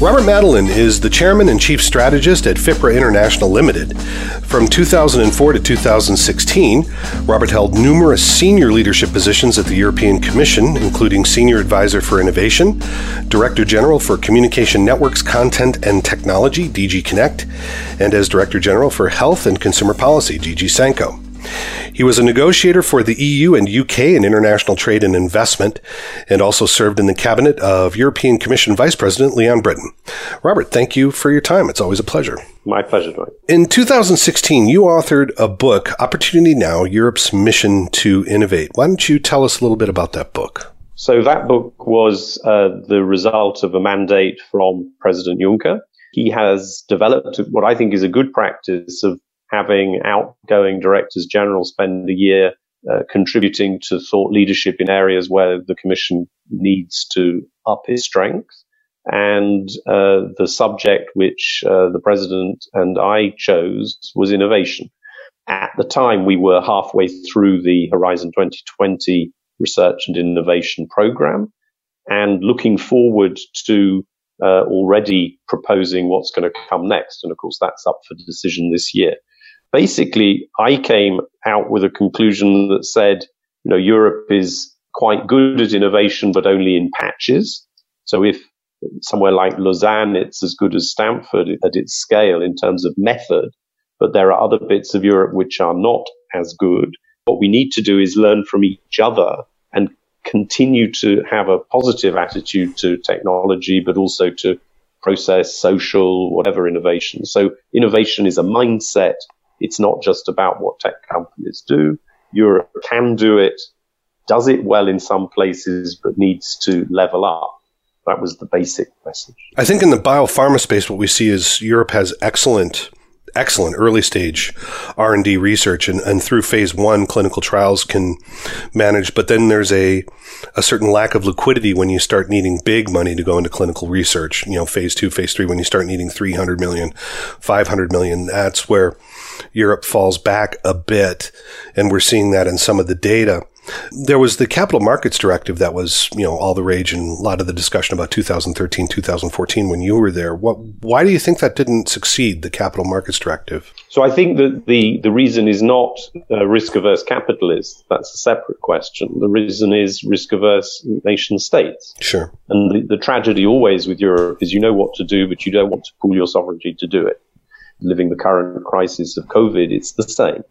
Robert Madelin is the chairman and chief strategist at FIPRA International Limited. From 2004 to 2016, Robert held numerous senior leadership positions at the European Commission, including senior advisor for innovation, director general for communication networks, content, and technology, DG Connect, and as director general for health and consumer policy, DG SANCO. He was a negotiator for the EU and UK in international trade and investment, and also served in the cabinet of European Commission Vice President Leon Brittan. Robert, thank you for your time. It's always a pleasure. My pleasure, Dwight. In 2016, you authored a book, Opportunity Now Europe's Mission to Innovate. Why don't you tell us a little bit about that book? So, that book was uh, the result of a mandate from President Juncker. He has developed what I think is a good practice of having outgoing directors general spend a year uh, contributing to thought leadership in areas where the commission needs to up its strength. And uh, the subject which uh, the president and I chose was innovation. At the time, we were halfway through the Horizon 2020 research and innovation program and looking forward to uh, already proposing what's going to come next. And of course, that's up for decision this year basically, I came out with a conclusion that said, you know, Europe is quite good at innovation, but only in patches. So if somewhere like Lausanne, it's as good as Stanford at its scale in terms of method, but there are other bits of Europe which are not as good. What we need to do is learn from each other and continue to have a positive attitude to technology, but also to process, social, whatever innovation. So innovation is a mindset it's not just about what tech companies do. Europe can do it, does it well in some places, but needs to level up. That was the basic message. I think in the biopharma space, what we see is Europe has excellent excellent early stage R&D research and, and through phase one clinical trials can manage. But then there's a, a certain lack of liquidity when you start needing big money to go into clinical research, you know, phase two, phase three, when you start needing 300 million, 500 million, that's where Europe falls back a bit. And we're seeing that in some of the data. There was the capital markets directive that was, you know, all the rage and a lot of the discussion about 2013, 2014 when you were there. What, why do you think that didn't succeed, the capital markets directive? So I think that the, the reason is not uh, risk averse capitalists. That's a separate question. The reason is risk averse nation states. Sure. And the, the tragedy always with Europe is you know what to do, but you don't want to pool your sovereignty to do it. Living the current crisis of COVID, it's the same.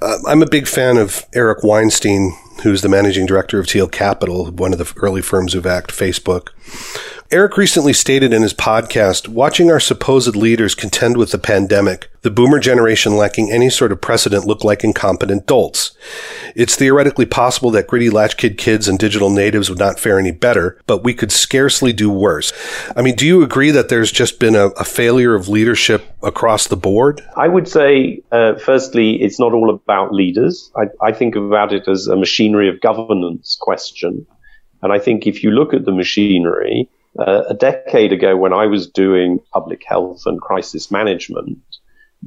Uh, I'm a big fan of Eric Weinstein, who's the managing director of Thiel Capital, one of the early firms who've backed Facebook. Eric recently stated in his podcast watching our supposed leaders contend with the pandemic, the boomer generation lacking any sort of precedent look like incompetent dolts. It's theoretically possible that gritty latchkid kids and digital natives would not fare any better, but we could scarcely do worse. I mean, do you agree that there's just been a, a failure of leadership across the board? I would say, uh, firstly, it's not all about leaders. I, I think about it as a machinery of governance question. And I think if you look at the machinery, uh, a decade ago, when I was doing public health and crisis management,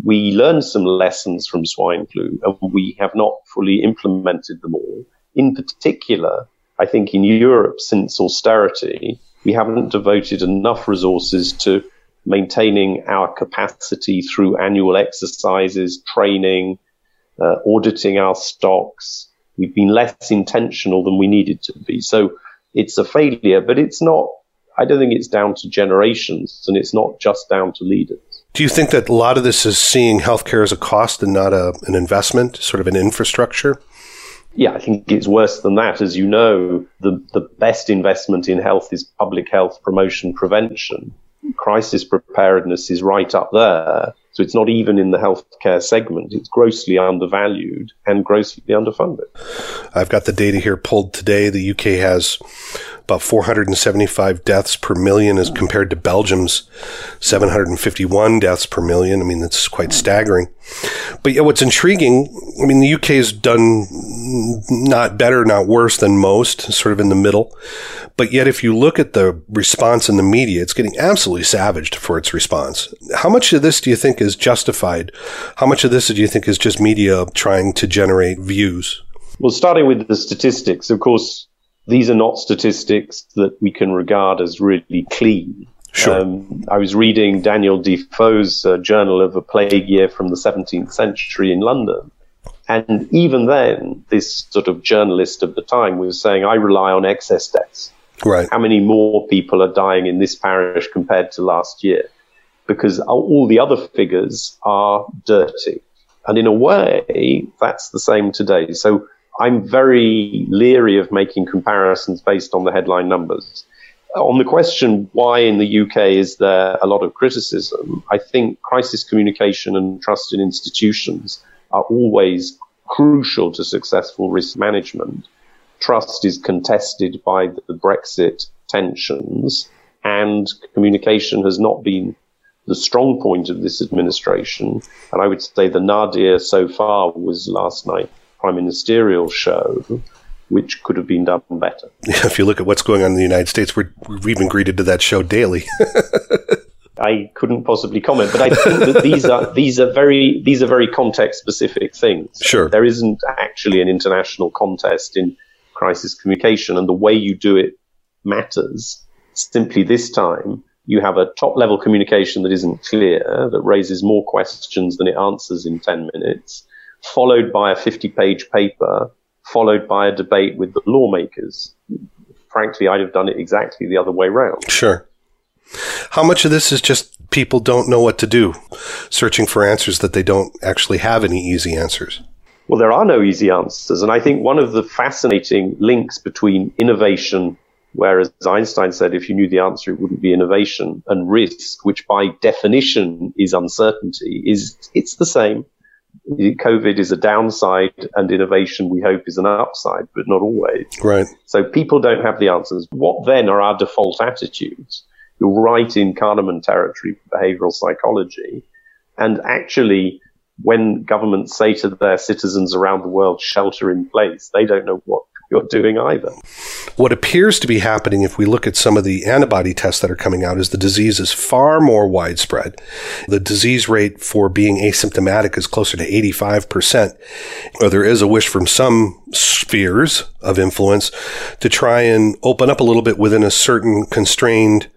we learned some lessons from swine flu, and we have not fully implemented them all. In particular, I think in Europe, since austerity, we haven't devoted enough resources to maintaining our capacity through annual exercises, training, uh, auditing our stocks. We've been less intentional than we needed to be. So it's a failure, but it's not I don't think it's down to generations and it's not just down to leaders. Do you think that a lot of this is seeing healthcare as a cost and not a, an investment, sort of an infrastructure? Yeah, I think it's worse than that. As you know, the, the best investment in health is public health promotion prevention. Crisis preparedness is right up there. So it's not even in the healthcare segment. It's grossly undervalued and grossly underfunded. I've got the data here pulled today. The UK has about 475 deaths per million as compared to Belgium's 751 deaths per million. I mean, that's quite staggering. But yeah, what's intriguing, I mean, the UK has done not better, not worse than most, sort of in the middle. But yet, if you look at the response in the media, it's getting absolutely savaged for its response. How much of this do you think is justified? How much of this do you think is just media trying to generate views? Well, starting with the statistics, of course, these are not statistics that we can regard as really clean. Sure. Um, I was reading Daniel Defoe's uh, Journal of a Plague Year from the 17th century in London. And even then, this sort of journalist of the time was saying, I rely on excess deaths. Right. How many more people are dying in this parish compared to last year? Because all the other figures are dirty. And in a way, that's the same today. So I'm very leery of making comparisons based on the headline numbers. On the question why in the UK is there a lot of criticism, I think crisis communication and trust in institutions are always crucial to successful risk management. Trust is contested by the Brexit tensions, and communication has not been the strong point of this administration. And I would say the nadir so far was last night prime ministerial show, which could have been done better. Yeah, if you look at what's going on in the United States, we're, we've been greeted to that show daily. I couldn't possibly comment, but I think that these are these are very these are very context specific things. Sure, there isn't actually an international contest in crisis communication, and the way you do it matters. Simply this time, you have a top level communication that isn't clear, that raises more questions than it answers in ten minutes, followed by a fifty page paper, followed by a debate with the lawmakers. Frankly, I'd have done it exactly the other way round. Sure. How much of this is just people don't know what to do, searching for answers that they don't actually have any easy answers? Well, there are no easy answers. And I think one of the fascinating links between innovation, whereas Einstein said if you knew the answer, it wouldn't be innovation, and risk, which by definition is uncertainty, is it's the same. COVID is a downside and innovation, we hope, is an upside, but not always. Right. So people don't have the answers. What then are our default attitudes? You're right in Kahneman territory, for behavioral psychology. And actually, when governments say to their citizens around the world, shelter in place, they don't know what you're doing either. What appears to be happening, if we look at some of the antibody tests that are coming out, is the disease is far more widespread. The disease rate for being asymptomatic is closer to 85%. There is a wish from some spheres of influence to try and open up a little bit within a certain constrained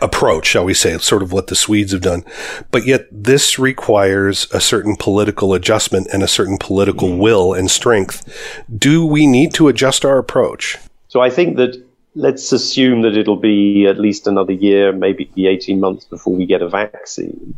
approach, shall we say, sort of what the Swedes have done. But yet this requires a certain political adjustment and a certain political mm-hmm. will and strength. Do we need to adjust our approach? So I think that let's assume that it'll be at least another year, maybe 18 months before we get a vaccine.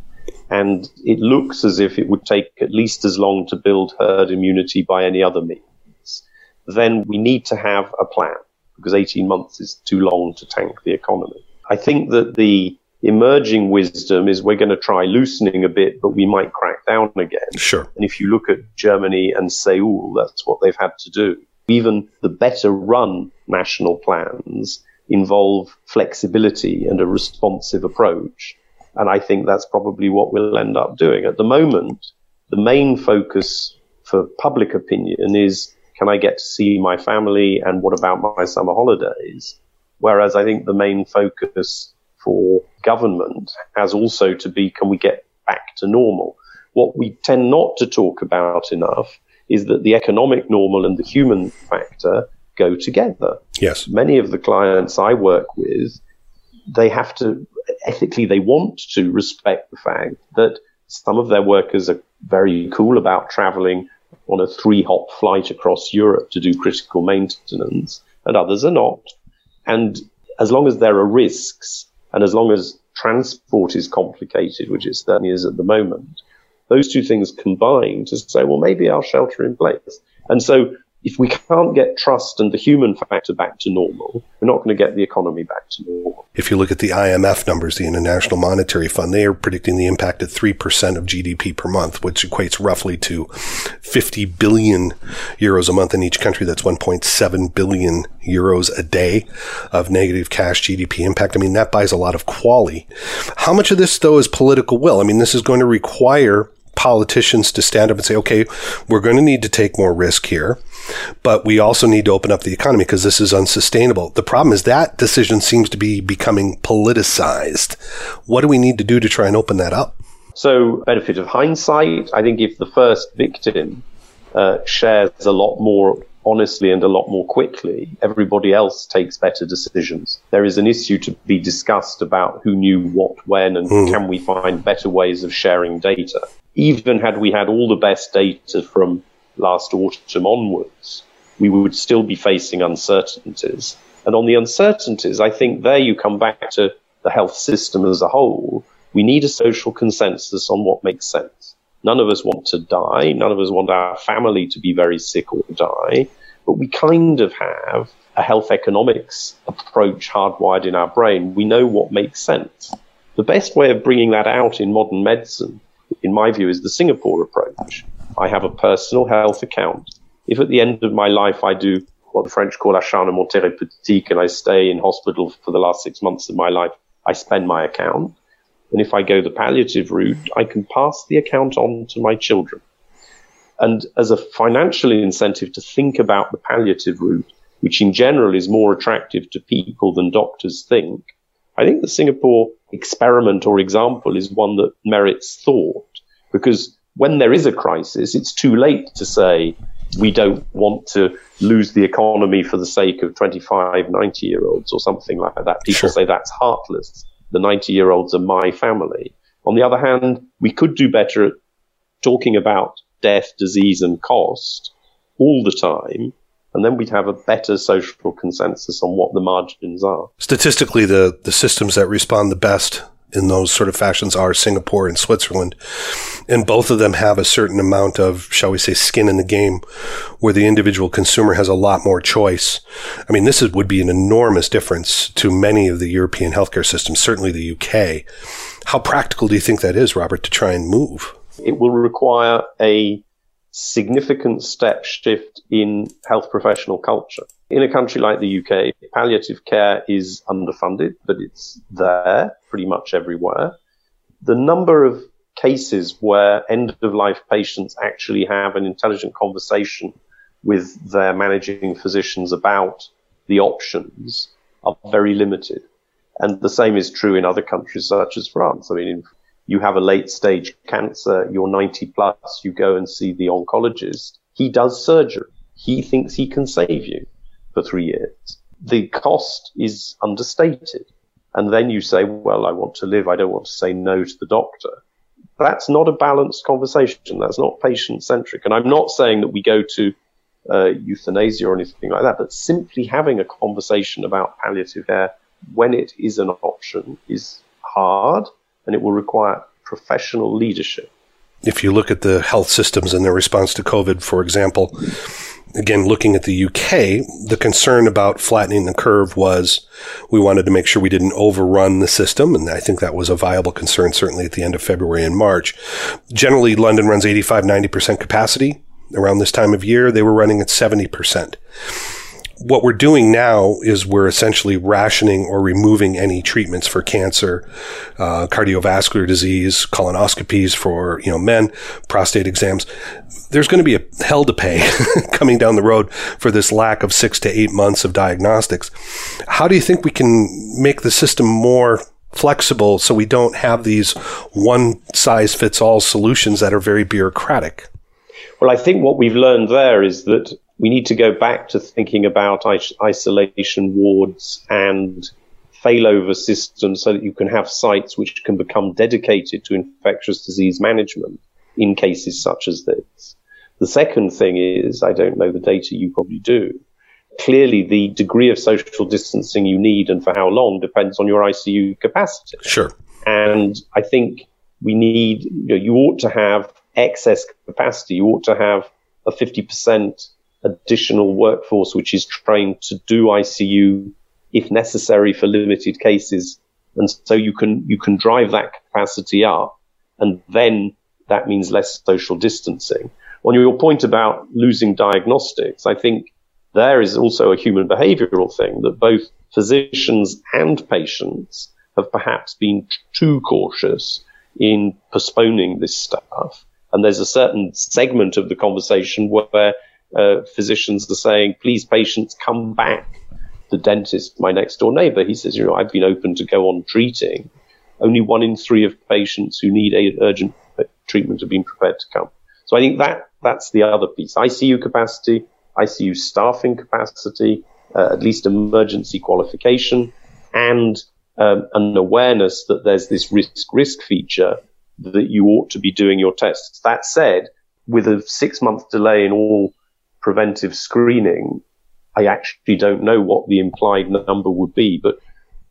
And it looks as if it would take at least as long to build herd immunity by any other means. Then we need to have a plan because 18 months is too long to tank the economy. I think that the emerging wisdom is we're going to try loosening a bit, but we might crack down again. Sure. And if you look at Germany and Seoul, that's what they've had to do. Even the better run national plans involve flexibility and a responsive approach. And I think that's probably what we'll end up doing. At the moment, the main focus for public opinion is can I get to see my family and what about my summer holidays? Whereas I think the main focus for government has also to be can we get back to normal? What we tend not to talk about enough is that the economic normal and the human factor go together. Yes. Many of the clients I work with, they have to, ethically, they want to respect the fact that some of their workers are very cool about traveling on a three hop flight across Europe to do critical maintenance, and others are not. And as long as there are risks, and as long as transport is complicated, which it certainly is at the moment, those two things combine to say, well, maybe I'll shelter in place. And so if we can't get trust and the human factor back to normal, we're not going to get the economy back to normal. If you look at the IMF numbers, the International Monetary Fund, they are predicting the impact at 3% of GDP per month, which equates roughly to 50 billion euros a month in each country. That's 1.7 billion euros a day of negative cash GDP impact. I mean, that buys a lot of quality. How much of this, though, is political will? I mean, this is going to require politicians to stand up and say, okay, we're going to need to take more risk here, but we also need to open up the economy because this is unsustainable. The problem is that decision seems to be becoming politicized. What do we need to do to try and open that up? So, benefit of hindsight, I think if the first victim uh, shares a lot more honestly and a lot more quickly, everybody else takes better decisions. There is an issue to be discussed about who knew what when and mm. can we find better ways of sharing data. Even had we had all the best data from last autumn onwards, we would still be facing uncertainties. And on the uncertainties, I think there you come back to the health system as a whole. We need a social consensus on what makes sense. None of us want to die. None of us want our family to be very sick or die. But we kind of have a health economics approach hardwired in our brain. We know what makes sense. The best way of bringing that out in modern medicine, in my view, is the Singapore approach. I have a personal health account. If at the end of my life I do what the French call acharnement thérapeutique and I stay in hospital for the last six months of my life, I spend my account. And if I go the palliative route, I can pass the account on to my children. And as a financial incentive to think about the palliative route, which in general is more attractive to people than doctors think, I think the Singapore experiment or example is one that merits thought because when there is a crisis, it's too late to say we don't want to lose the economy for the sake of 25, 90 year olds or something like that. People sure. say that's heartless the 90 year olds are my family. On the other hand, we could do better at talking about death, disease, and cost all the time. And then we'd have a better social consensus on what the margins are. Statistically, the, the systems that respond the best in those sort of fashions are Singapore and Switzerland. And both of them have a certain amount of, shall we say, skin in the game where the individual consumer has a lot more choice. I mean, this is, would be an enormous difference to many of the European healthcare systems, certainly the UK. How practical do you think that is, Robert, to try and move? It will require a significant step shift in health professional culture. In a country like the UK, palliative care is underfunded, but it's there pretty much everywhere. The number of cases where end of life patients actually have an intelligent conversation with their managing physicians about the options are very limited. And the same is true in other countries such as France. I mean, if you have a late stage cancer, you're 90 plus, you go and see the oncologist. He does surgery. He thinks he can save you for three years. The cost is understated. And then you say, well, I want to live. I don't want to say no to the doctor. That's not a balanced conversation. That's not patient centric. And I'm not saying that we go to uh, euthanasia or anything like that, but simply having a conversation about palliative care when it is an option is hard and it will require professional leadership. If you look at the health systems and their response to COVID, for example, again, looking at the UK, the concern about flattening the curve was we wanted to make sure we didn't overrun the system. And I think that was a viable concern, certainly at the end of February and March. Generally, London runs 85, 90% capacity around this time of year. They were running at 70% what we're doing now is we're essentially rationing or removing any treatments for cancer, uh, cardiovascular disease, colonoscopies for you know men, prostate exams. There's going to be a hell to pay coming down the road for this lack of six to eight months of diagnostics. How do you think we can make the system more flexible so we don't have these one size fits all solutions that are very bureaucratic? Well, I think what we've learned there is that we need to go back to thinking about isolation wards and failover systems so that you can have sites which can become dedicated to infectious disease management in cases such as this. The second thing is, I don't know the data you probably do. Clearly, the degree of social distancing you need and for how long depends on your ICU capacity. Sure. And I think we need, you, know, you ought to have excess capacity. You ought to have a 50% additional workforce which is trained to do ICU if necessary for limited cases. And so you can, you can drive that capacity up and then that means less social distancing. On your point about losing diagnostics, I think there is also a human behavioral thing that both physicians and patients have perhaps been too cautious in postponing this stuff. And there's a certain segment of the conversation where uh, physicians are saying, please, patients, come back. The dentist, my next door neighbor, he says, you know, I've been open to go on treating. Only one in three of patients who need a urgent treatment have been prepared to come. So I think that that's the other piece. ICU capacity, ICU staffing capacity, uh, at least emergency qualification, and um, an awareness that there's this risk risk feature that you ought to be doing your tests. That said, with a six month delay in all preventive screening, I actually don't know what the implied number would be, but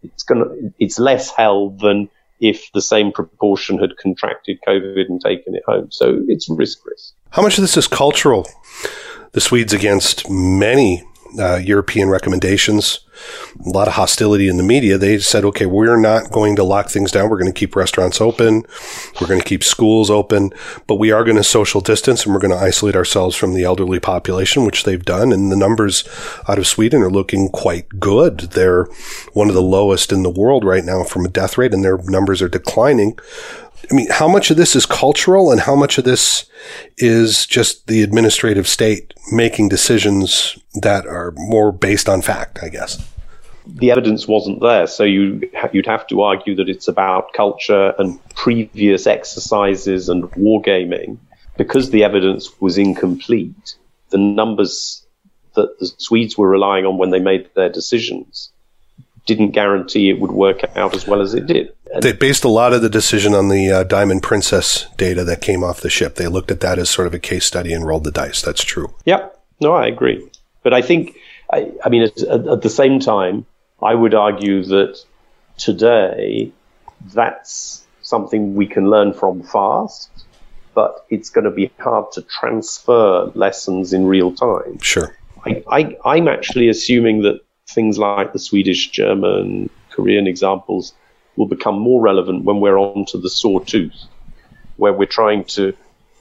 it's gonna it's less hell than if the same proportion had contracted COVID and taken it home. So it's risk risk. How much of this is cultural? The Swedes against many uh, European recommendations, a lot of hostility in the media. They said, okay, we're not going to lock things down. We're going to keep restaurants open. We're going to keep schools open, but we are going to social distance and we're going to isolate ourselves from the elderly population, which they've done. And the numbers out of Sweden are looking quite good. They're one of the lowest in the world right now from a death rate and their numbers are declining. I mean, how much of this is cultural and how much of this is just the administrative state making decisions that are more based on fact, I guess? The evidence wasn't there, so you you'd have to argue that it's about culture and previous exercises and wargaming. Because the evidence was incomplete, the numbers that the Swedes were relying on when they made their decisions didn't guarantee it would work out as well as it did. They based a lot of the decision on the uh, Diamond Princess data that came off the ship. They looked at that as sort of a case study and rolled the dice. That's true. Yep. No, I agree. But I think, I, I mean, at, at the same time, I would argue that today that's something we can learn from fast, but it's going to be hard to transfer lessons in real time. Sure. I, I, I'm actually assuming that things like the Swedish, German, Korean examples will become more relevant when we're on to the sawtooth, where we're trying to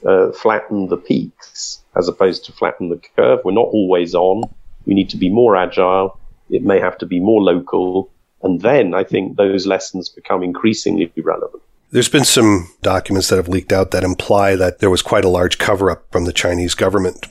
uh, flatten the peaks as opposed to flatten the curve. We're not always on. We need to be more agile. It may have to be more local. And then I think those lessons become increasingly relevant. There's been some documents that have leaked out that imply that there was quite a large cover up from the Chinese government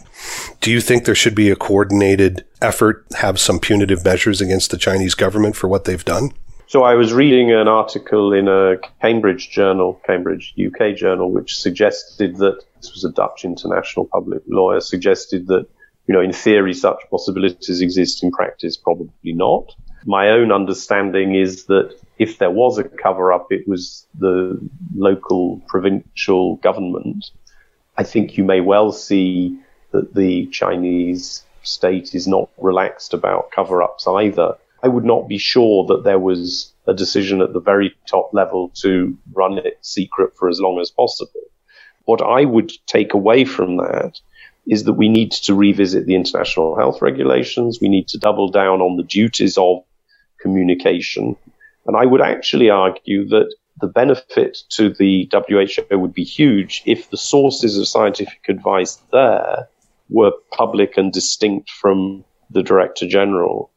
do you think there should be a coordinated effort, have some punitive measures against the Chinese government for what they've done? So I was reading an article in a Cambridge journal, Cambridge UK journal, which suggested that this was a Dutch international public lawyer, suggested that, you know, in theory, such possibilities exist in practice, probably not. My own understanding is that if there was a cover up, it was the local provincial government. I think you may well see that the Chinese state is not relaxed about cover ups either. I would not be sure that there was a decision at the very top level to run it secret for as long as possible. What I would take away from that is that we need to revisit the international health regulations. We need to double down on the duties of communication. And I would actually argue that the benefit to the WHO would be huge if the sources of scientific advice there were public and distinct from the director general,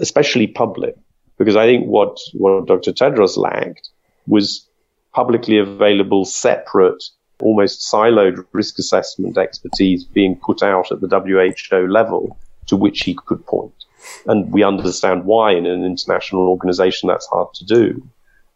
especially public, because I think what, what Dr. Tedros lacked was publicly available, separate, almost siloed risk assessment expertise being put out at the WHO level to which he could point. And we understand why in an international organization that's hard to do.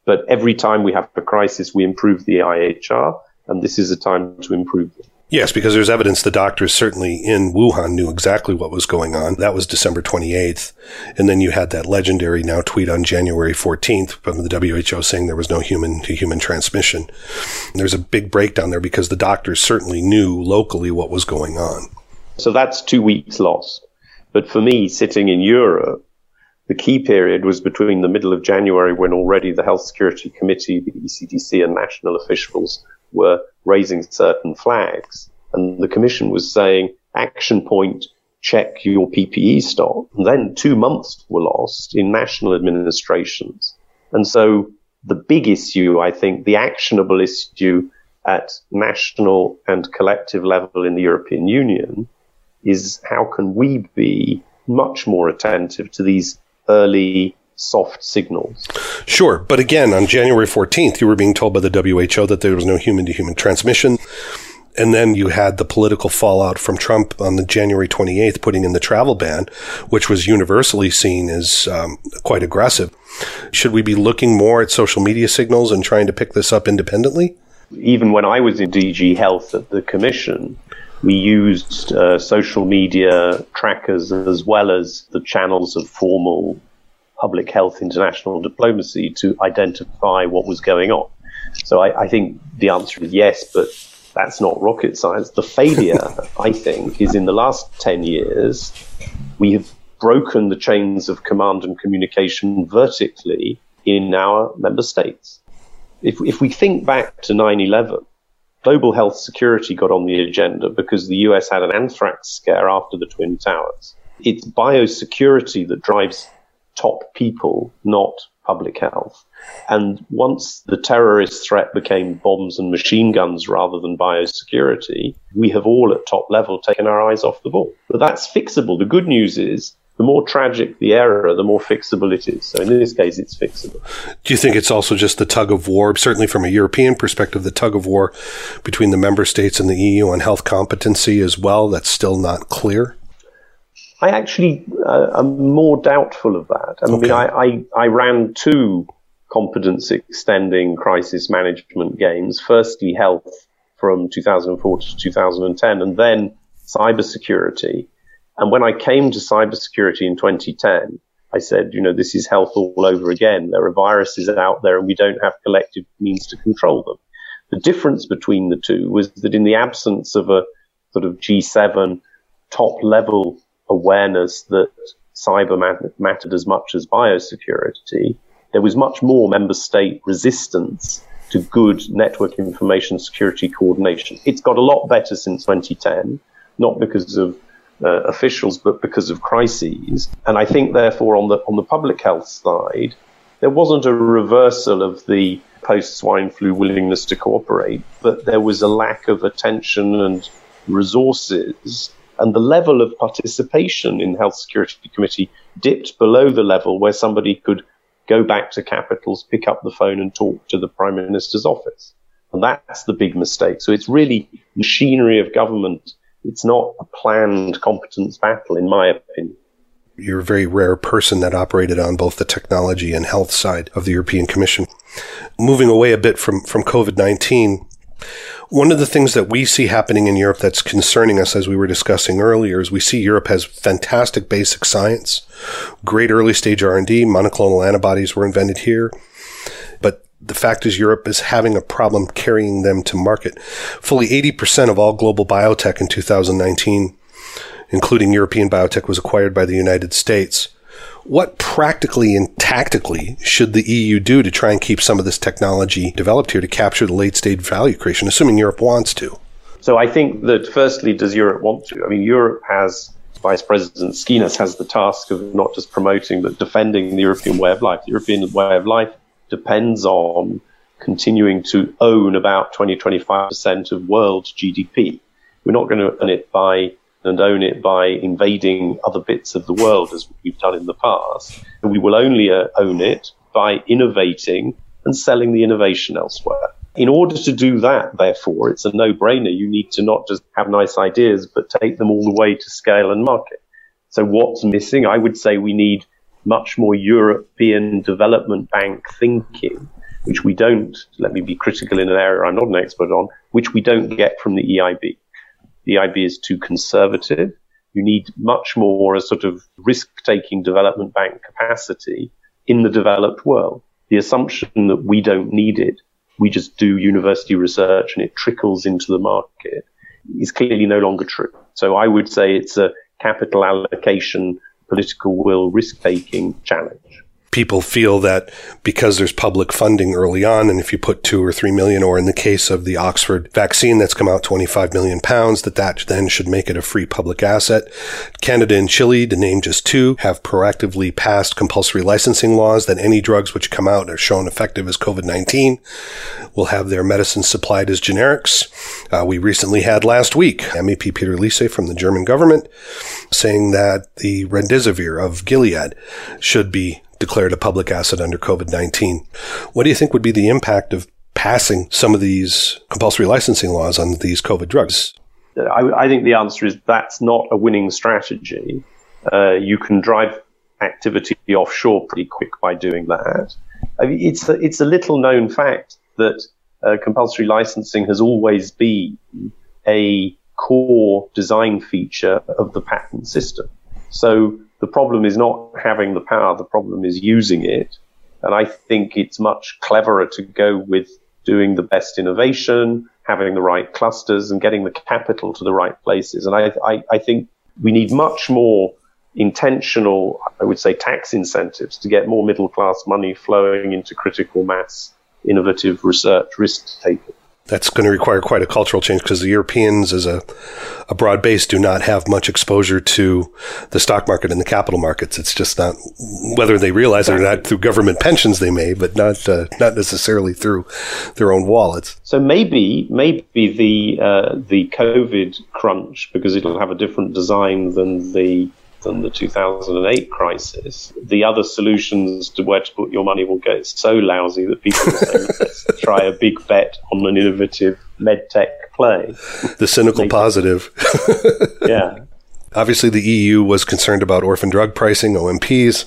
But every time we have a crisis, we improve the IHR, and this is a time to improve it. Yes, because there's evidence the doctors certainly in Wuhan knew exactly what was going on. That was December 28th. And then you had that legendary now tweet on January 14th from the WHO saying there was no human to human transmission. And there's a big breakdown there because the doctors certainly knew locally what was going on. So that's two weeks lost. But for me, sitting in Europe, the key period was between the middle of January when already the Health Security Committee, the ECDC and national officials were raising certain flags. And the commission was saying, action point, check your PPE stock. And then two months were lost in national administrations. And so the big issue, I think, the actionable issue at national and collective level in the European Union is how can we be much more attentive to these early soft signals. Sure. But again, on January 14th, you were being told by the WHO that there was no human to human transmission. And then you had the political fallout from Trump on the January 28th, putting in the travel ban, which was universally seen as um, quite aggressive. Should we be looking more at social media signals and trying to pick this up independently? Even when I was in DG Health at the Commission, We used uh, social media trackers as well as the channels of formal public health international diplomacy to identify what was going on. So I, I think the answer is yes, but that's not rocket science. The failure, I think, is in the last 10 years, we have broken the chains of command and communication vertically in our member states. If, if we think back to 9 11, global health security got on the agenda because the US had an anthrax scare after the Twin Towers. It's biosecurity that drives top people, not public health. And once the terrorist threat became bombs and machine guns rather than biosecurity, we have all at top level taken our eyes off the ball. But that's fixable. The good news is the more tragic the error, the more fixable it is. So in this case, it's fixable. Do you think it's also just the tug of war, certainly from a European perspective, the tug of war between the member states and the EU on health competency as well? That's still not clear? I actually uh, am more doubtful of that. I okay. mean, I, I, I ran two competence extending crisis management games. Firstly, health from 2004 to 2010, and then cybersecurity. And when I came to cybersecurity in 2010, I said, you know, this is health all over again. There are viruses out there and we don't have collective means to control them. The difference between the two was that in the absence of a sort of G7 top level awareness that cyber mattered as much as biosecurity, there was much more member state resistance to good network information security coordination. It's got a lot better since 2010, not because of uh, officials, but because of crises. And I think, therefore, on the on the public health side, there wasn't a reversal of the post swine flu willingness to cooperate, but there was a lack of attention and resources and the level of participation in Health Security Committee dipped below the level where somebody could go back to capitals, pick up the phone and talk to the Prime Minister's office. And that's the big mistake. So it's really machinery of government. It's not a planned competence battle, in my opinion. You're a very rare person that operated on both the technology and health side of the European Commission. Moving away a bit from, from COVID-19, one of the things that we see happening in Europe that's concerning us, as we were discussing earlier, is we see Europe has fantastic basic science, great early stage R&D, monoclonal antibodies were invented here. But the fact is Europe is having a problem carrying them to market. Fully 80% of all global biotech in 2019, including European biotech, was acquired by the United States. What practically and tactically should the EU do to try and keep some of this technology developed here to capture the late stage value creation, assuming Europe wants to? So I think that firstly, does Europe want to? I mean, Europe has Vice President Schinas has the task of not just promoting but defending the European way of life. The European way of life depends on continuing to own about 20 25% of world GDP. We're not going to earn it by and own it by invading other bits of the world as we've done in the past. And we will only uh, own it by innovating and selling the innovation elsewhere. In order to do that, therefore, it's a no brainer. You need to not just have nice ideas, but take them all the way to scale and market. So what's missing? I would say we need much more European Development Bank thinking, which we don't, let me be critical in an area I'm not an expert on, which we don't get from the EIB the EIB is too conservative. You need much more a sort of risk taking development bank capacity in the developed world. The assumption that we don't need it, we just do university research and it trickles into the market is clearly no longer true. So I would say it's a capital allocation, political will, risk taking challenge people feel that because there's public funding early on, and if you put two or three million, or in the case of the Oxford vaccine that's come out 25 million pounds, that that then should make it a free public asset. Canada and Chile, to name just two, have proactively passed compulsory licensing laws that any drugs which come out are shown effective as COVID-19 will have their medicines supplied as generics. Uh, we recently had last week MEP Peter Liese from the German government saying that the remdesivir of Gilead should be declared a public asset under COVID 19. What do you think would be the impact of passing some of these compulsory licensing laws on these COVID drugs? I, I think the answer is that's not a winning strategy. Uh, you can drive activity offshore pretty quick by doing that. I mean, it's a, it's a little known fact that uh, compulsory licensing has always been a core design feature of the patent system. So the problem is not having the power, the problem is using it. And I think it's much cleverer to go with doing the best innovation, having the right clusters and getting the capital to the right places. And I, I, I think we need much more intentional, I would say, tax incentives to get more middle class money flowing into critical mass, innovative research, risk taking that's going to require quite a cultural change because the Europeans, as a, a broad base, do not have much exposure to the stock market and the capital markets. It's just not whether they realize it or not through government pensions they may, but not uh, not necessarily through their own wallets. So maybe maybe the uh, the COVID crunch because it'll have a different design than the than the 2008 crisis. The other solutions to where to put your money will get so lousy that people will say, let's try a big bet on an innovative medtech play. The cynical positive. yeah. Obviously, the EU was concerned about orphan drug pricing, OMPs.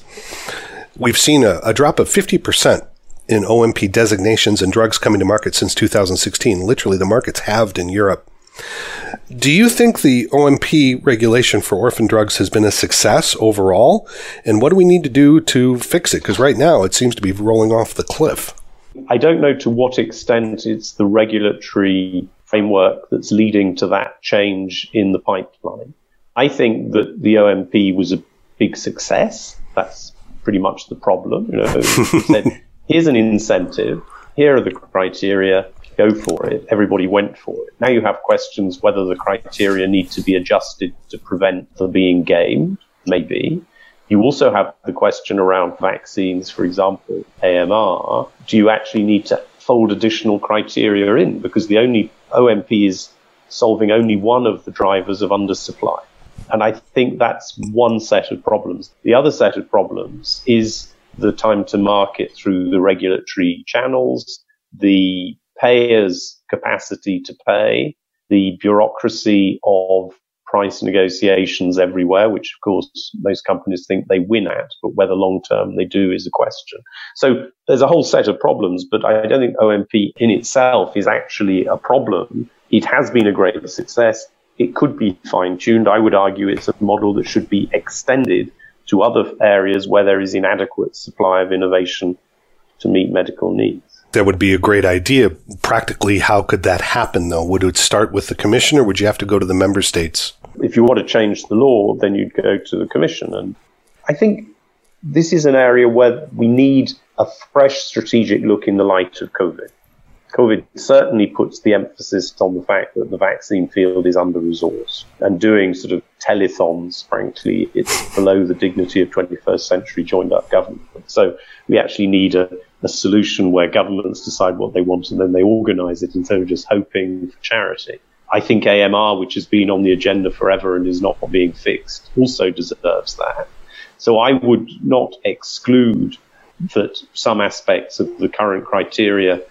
We've seen a, a drop of 50% in OMP designations and drugs coming to market since 2016. Literally, the market's halved in Europe. Do you think the OMP regulation for orphan drugs has been a success overall? And what do we need to do to fix it? Because right now it seems to be rolling off the cliff. I don't know to what extent it's the regulatory framework that's leading to that change in the pipeline. I think that the OMP was a big success. That's pretty much the problem. You know, said, here's an incentive. Here are the criteria go for it. Everybody went for it. Now you have questions whether the criteria need to be adjusted to prevent the being gamed, maybe. You also have the question around vaccines, for example, AMR. Do you actually need to fold additional criteria in? Because the only OMP is solving only one of the drivers of undersupply. And I think that's one set of problems. The other set of problems is the time to market through the regulatory channels, the payers' capacity to pay, the bureaucracy of price negotiations everywhere, which of course most companies think they win at, but whether long term they do is a question. So there's a whole set of problems, but I don't think OMP in itself is actually a problem. It has been a great success. It could be fine tuned. I would argue it's a model that should be extended to other areas where there is inadequate supply of innovation to meet medical needs that would be a great idea. Practically, how could that happen, though? Would it start with the commission, or would you have to go to the member states? If you want to change the law, then you'd go to the commission. And I think this is an area where we need a fresh strategic look in the light of COVID. COVID certainly puts the emphasis on the fact that the vaccine field is under resourced and doing sort of telethons, frankly, it's below the dignity of 21st century joined up government. So we actually need a, a solution where governments decide what they want and then they organize it instead of just hoping for charity. I think AMR, which has been on the agenda forever and is not being fixed, also deserves that. So I would not exclude that some aspects of the current criteria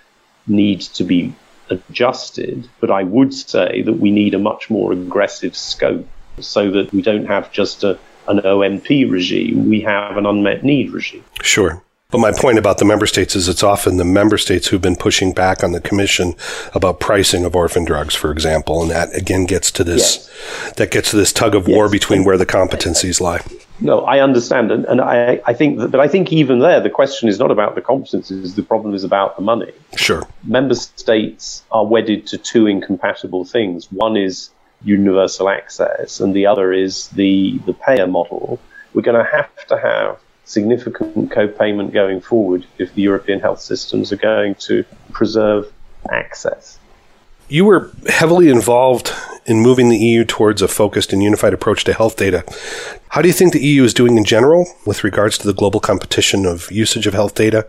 need to be adjusted, but I would say that we need a much more aggressive scope so that we don't have just a, an OMP regime, we have an unmet need regime. Sure. But my point about the member states is it's often the member states who've been pushing back on the commission about pricing of orphan drugs, for example. And that again gets to this, yes. that gets to this tug of yes. war between where the competencies lie. No, I understand. And, and I, I think that, but I think even there, the question is not about the competencies. The problem is about the money. Sure. Member states are wedded to two incompatible things. One is universal access and the other is the, the payer model. We're going to have to have significant co-payment going forward if the European health systems are going to preserve access. You were heavily involved in moving the EU towards a focused and unified approach to health data. How do you think the EU is doing in general with regards to the global competition of usage of health data?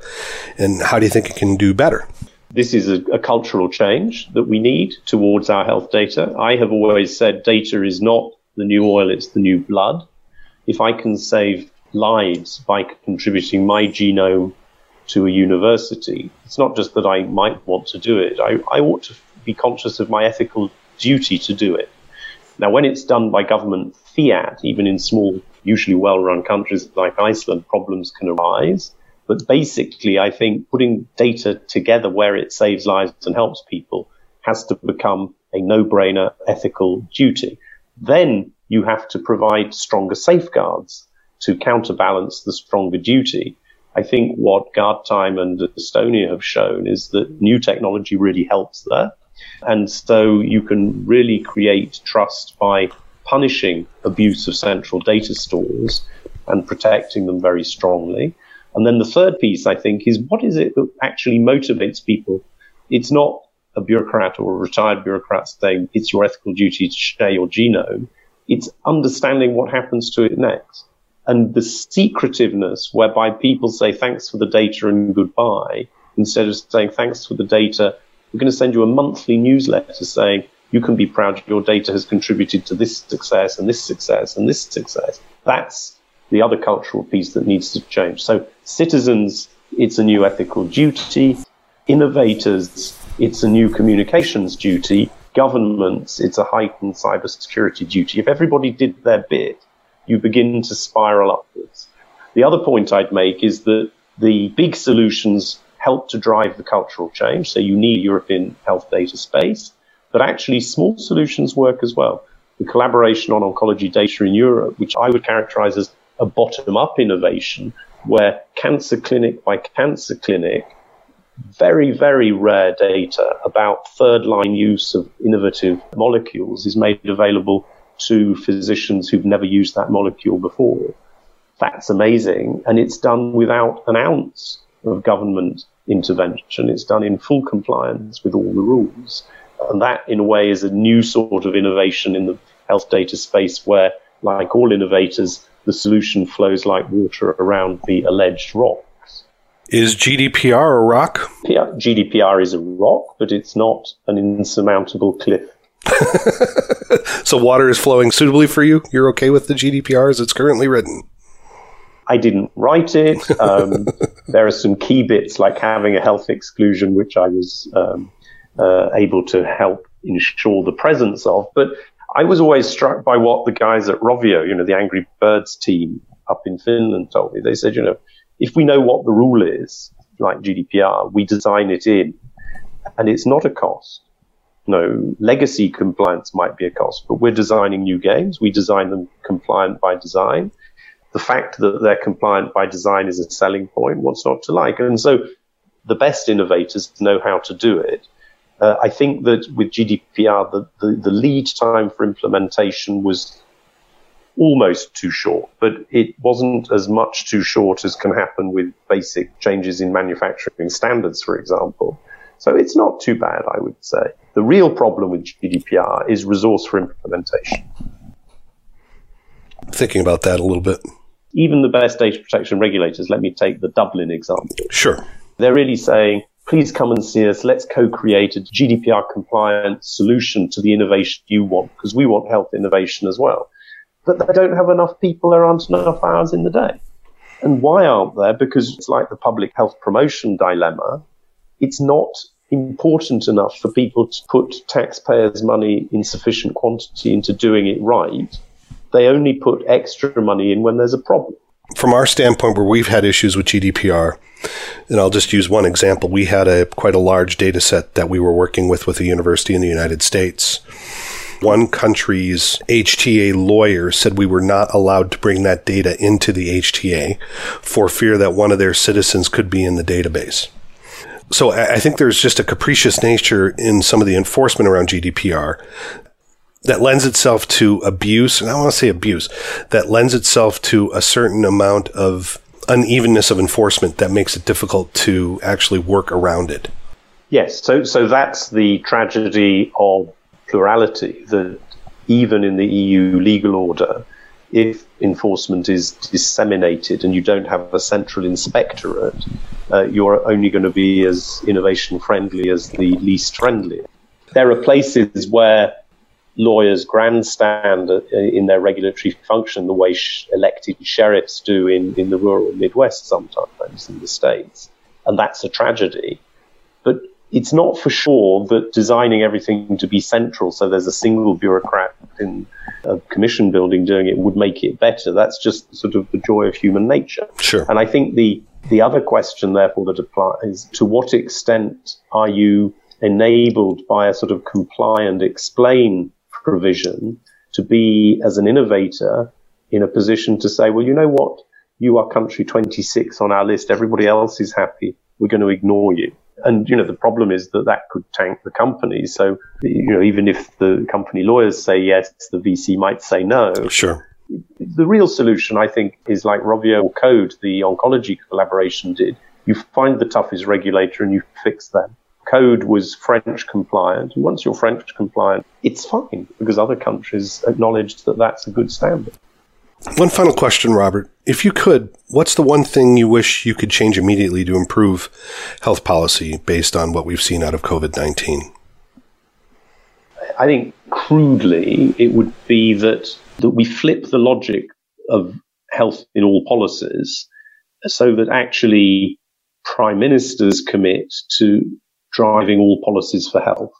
And how do you think it can do better? This is a, a cultural change that we need towards our health data. I have always said data is not the new oil, it's the new blood. If I can save lives by contributing my genome to a university. It's not just that I might want to do it. I, I ought to be conscious of my ethical duty to do it. Now, when it's done by government fiat, even in small, usually well-run countries like Iceland, problems can arise. But basically, I think putting data together where it saves lives and helps people has to become a no brainer ethical duty. Then you have to provide stronger safeguards to counterbalance the stronger duty. I think what Guardtime and Estonia have shown is that new technology really helps there. And so you can really create trust by punishing abuse of central data stores and protecting them very strongly. And then the third piece, I think, is what is it that actually motivates people? It's not a bureaucrat or a retired bureaucrat saying it's your ethical duty to share your genome. It's understanding what happens to it next. And the secretiveness whereby people say thanks for the data and goodbye, instead of saying thanks for the data, we're going to send you a monthly newsletter saying you can be proud your data has contributed to this success and this success and this success. That's the other cultural piece that needs to change. So citizens, it's a new ethical duty. Innovators, it's a new communications duty. Governments, it's a heightened cybersecurity duty. If everybody did their bit, you begin to spiral upwards. The other point I'd make is that the big solutions help to drive the cultural change. So you need a European health data space, but actually small solutions work as well. The collaboration on oncology data in Europe, which I would characterize as a bottom up innovation where cancer clinic by cancer clinic, very, very rare data about third line use of innovative molecules is made available to physicians who've never used that molecule before. That's amazing. And it's done without an ounce of government intervention. It's done in full compliance with all the rules. And that, in a way, is a new sort of innovation in the health data space where, like all innovators, the solution flows like water around the alleged rocks. Is GDPR a rock? GDPR is a rock, but it's not an insurmountable cliff. so water is flowing suitably for you? You're okay with the GDPR as it's currently written? I didn't write it. Um, there are some key bits like having a health exclusion, which I was um, uh, able to help ensure the presence of. But I was always struck by what the guys at Rovio, you know, the Angry Birds team up in Finland told me. They said, you know, if we know what the rule is, like GDPR, we design it in and it's not a cost. No, legacy compliance might be a cost, but we're designing new games. We design them compliant by design. The fact that they're compliant by design is a selling point. What's not to like? And so the best innovators know how to do it. Uh, I think that with GDPR, the, the, the lead time for implementation was almost too short, but it wasn't as much too short as can happen with basic changes in manufacturing standards, for example. So it's not too bad, I would say. The real problem with GDPR is resource for implementation. Thinking about that a little bit. Even the best data protection regulators, let me take the Dublin example. Sure. They're really saying please come and see us. Let's co-create a GDPR compliant solution to the innovation you want, because we want health innovation as well. But they don't have enough people. There aren't enough hours in the day. And why aren't there? Because it's like the public health promotion dilemma. It's not important enough for people to put taxpayers' money in sufficient quantity into doing it right. They only put extra money in when there's a problem. From our standpoint, where we've had issues with GDPR, and I'll just use one example. We had a quite a large data set that we were working with with a university in the United States. One country's HTA lawyer said we were not allowed to bring that data into the HTA for fear that one of their citizens could be in the database. So I think there's just a capricious nature in some of the enforcement around GDPR that lends itself to abuse. And I want to say abuse that lends itself to a certain amount of unevenness of enforcement that makes it difficult to actually work around it. Yes, so so that's the tragedy of plurality. That even in the EU legal order, if enforcement is disseminated and you don't have a central inspectorate, uh, you're only going to be as innovation friendly as the least friendly. There are places where lawyers grandstand in their regulatory function the way sh- elected sheriffs do in, in the rural Midwest sometimes in the States. And that's a tragedy. But it's not for sure that designing everything to be central so there's a single bureaucrat in a commission building doing it would make it better. That's just sort of the joy of human nature. Sure. And I think the, the other question, therefore, that applies to what extent are you enabled by a sort of comply and explain provision to be, as an innovator, in a position to say, well, you know what? You are country 26 on our list. Everybody else is happy. We're going to ignore you. And, you know, the problem is that that could tank the company. So, you know, even if the company lawyers say yes, the VC might say no. Sure. The real solution, I think, is like Rovio Code, the oncology collaboration did. You find the toughest regulator and you fix them code was French compliant. Once you're French compliant, it's fine because other countries acknowledged that that's a good standard. One final question, Robert. If you could, what's the one thing you wish you could change immediately to improve health policy based on what we've seen out of COVID 19? I think crudely, it would be that, that we flip the logic of health in all policies so that actually prime ministers commit to driving all policies for health.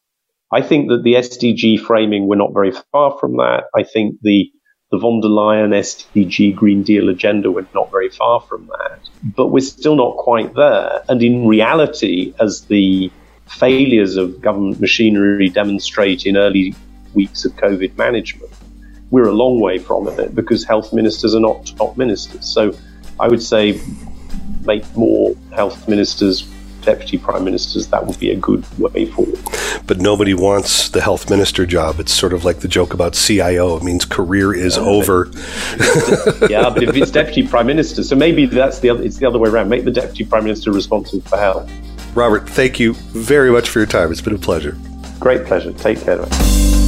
I think that the SDG framing, we're not very far from that. I think the the von der Leyen SDG Green Deal agenda, we're not very far from that. But we're still not quite there. And in reality, as the failures of government machinery demonstrate in early weeks of COVID management, we're a long way from it because health ministers are not top ministers. So I would say make more health ministers deputy prime ministers, that would be a good way forward. But nobody wants the health minister job. It's sort of like the joke about CIO. It means career is uh, over. yeah, but if it's deputy prime minister, so maybe that's the other, it's the other way around. Make the deputy prime minister responsible for health. Robert, thank you very much for your time. It's been a pleasure. Great pleasure. Take care.